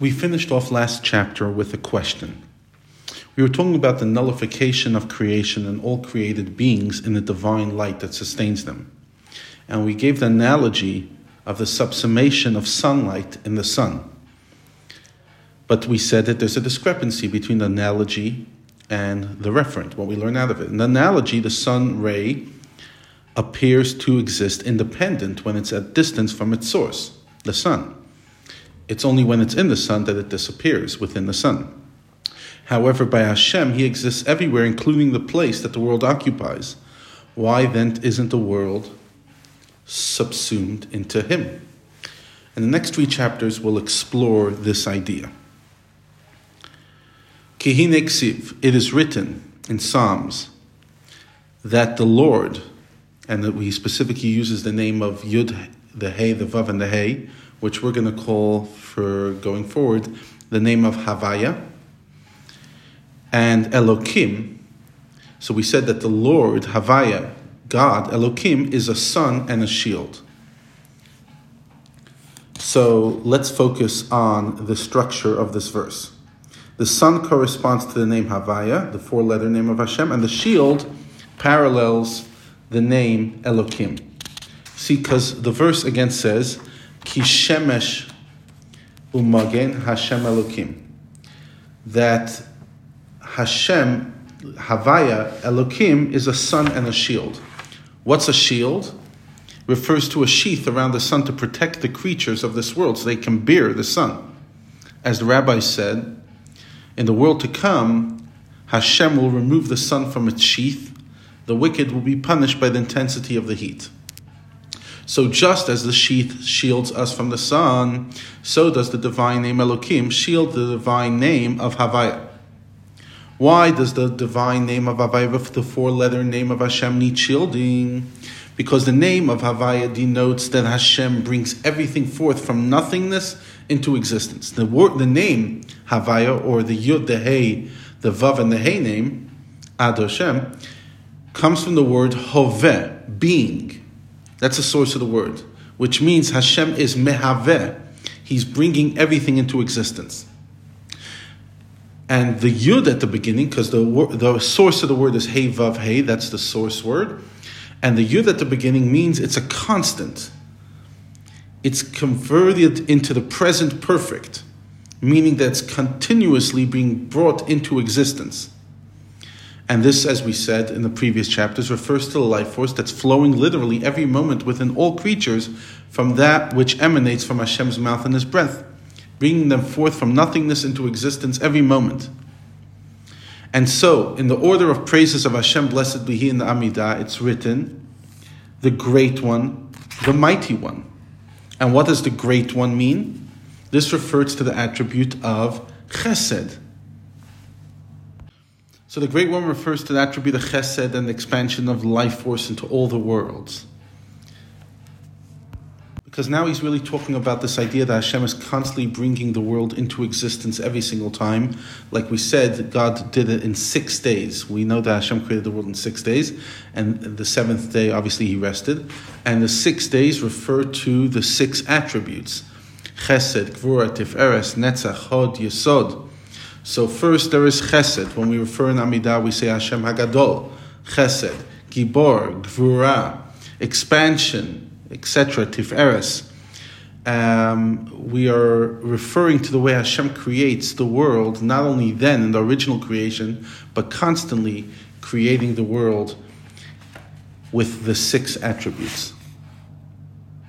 We finished off last chapter with a question. We were talking about the nullification of creation and all created beings in the divine light that sustains them. And we gave the analogy of the subsumation of sunlight in the sun. But we said that there's a discrepancy between the analogy and the referent, what we learn out of it. In the analogy, the sun ray appears to exist independent when it's at distance from its source, the sun. It's only when it's in the sun that it disappears within the sun. However, by Hashem, He exists everywhere, including the place that the world occupies. Why then isn't the world subsumed into Him? And the next three chapters will explore this idea. Kihineksiv, it is written in Psalms that the Lord, and that he specifically uses the name of Yud, the Hey, the Vav, and the Hey, which we're going to call for going forward the name of Havaya and Elokim. So we said that the Lord, Havaya, God, Elokim, is a sun and a shield. So let's focus on the structure of this verse. The sun corresponds to the name Havaya, the four letter name of Hashem, and the shield parallels the name Elokim. See, because the verse again says, Kishemesh umagen Hashem Elokim. That Hashem, Havaya, Elokim, is a sun and a shield. What's a shield? Refers to a sheath around the sun to protect the creatures of this world so they can bear the sun. As the rabbi said, in the world to come, Hashem will remove the sun from its sheath. The wicked will be punished by the intensity of the heat. So just as the sheath shields us from the sun, so does the divine name Elohim shield the divine name of Havaya. Why does the divine name of Havaya, the four-letter name of Hashem, need shielding? Because the name of Havaya denotes that Hashem brings everything forth from nothingness into existence. The word, the name Havaya, or the Yud, the Hey, the Vav, and the Hey name, Ad Hashem, comes from the word Hoveh, being. That's the source of the word, which means Hashem is mehaveh. He's bringing everything into existence. And the yud at the beginning, because the, the source of the word is hey vav hey, that's the source word. And the yud at the beginning means it's a constant. It's converted into the present perfect, meaning that it's continuously being brought into existence. And this, as we said in the previous chapters, refers to the life force that's flowing literally every moment within all creatures from that which emanates from Hashem's mouth and His breath, bringing them forth from nothingness into existence every moment. And so, in the order of praises of Hashem, blessed be He in the Amidah, it's written, the great one, the mighty one. And what does the great one mean? This refers to the attribute of chesed so the Great One refers to the attribute of chesed and the expansion of life force into all the worlds. Because now he's really talking about this idea that Hashem is constantly bringing the world into existence every single time. Like we said, God did it in six days. We know that Hashem created the world in six days, and the seventh day, obviously, he rested. And the six days refer to the six attributes Chesed, Gvura, Tiferet, Netzach, Hod, Yesod. So first there is chesed. When we refer in Amidah, we say Hashem Hagadol, chesed, gibor, gvura, expansion, etc., tiferes. Um, we are referring to the way Hashem creates the world, not only then in the original creation, but constantly creating the world with the six attributes.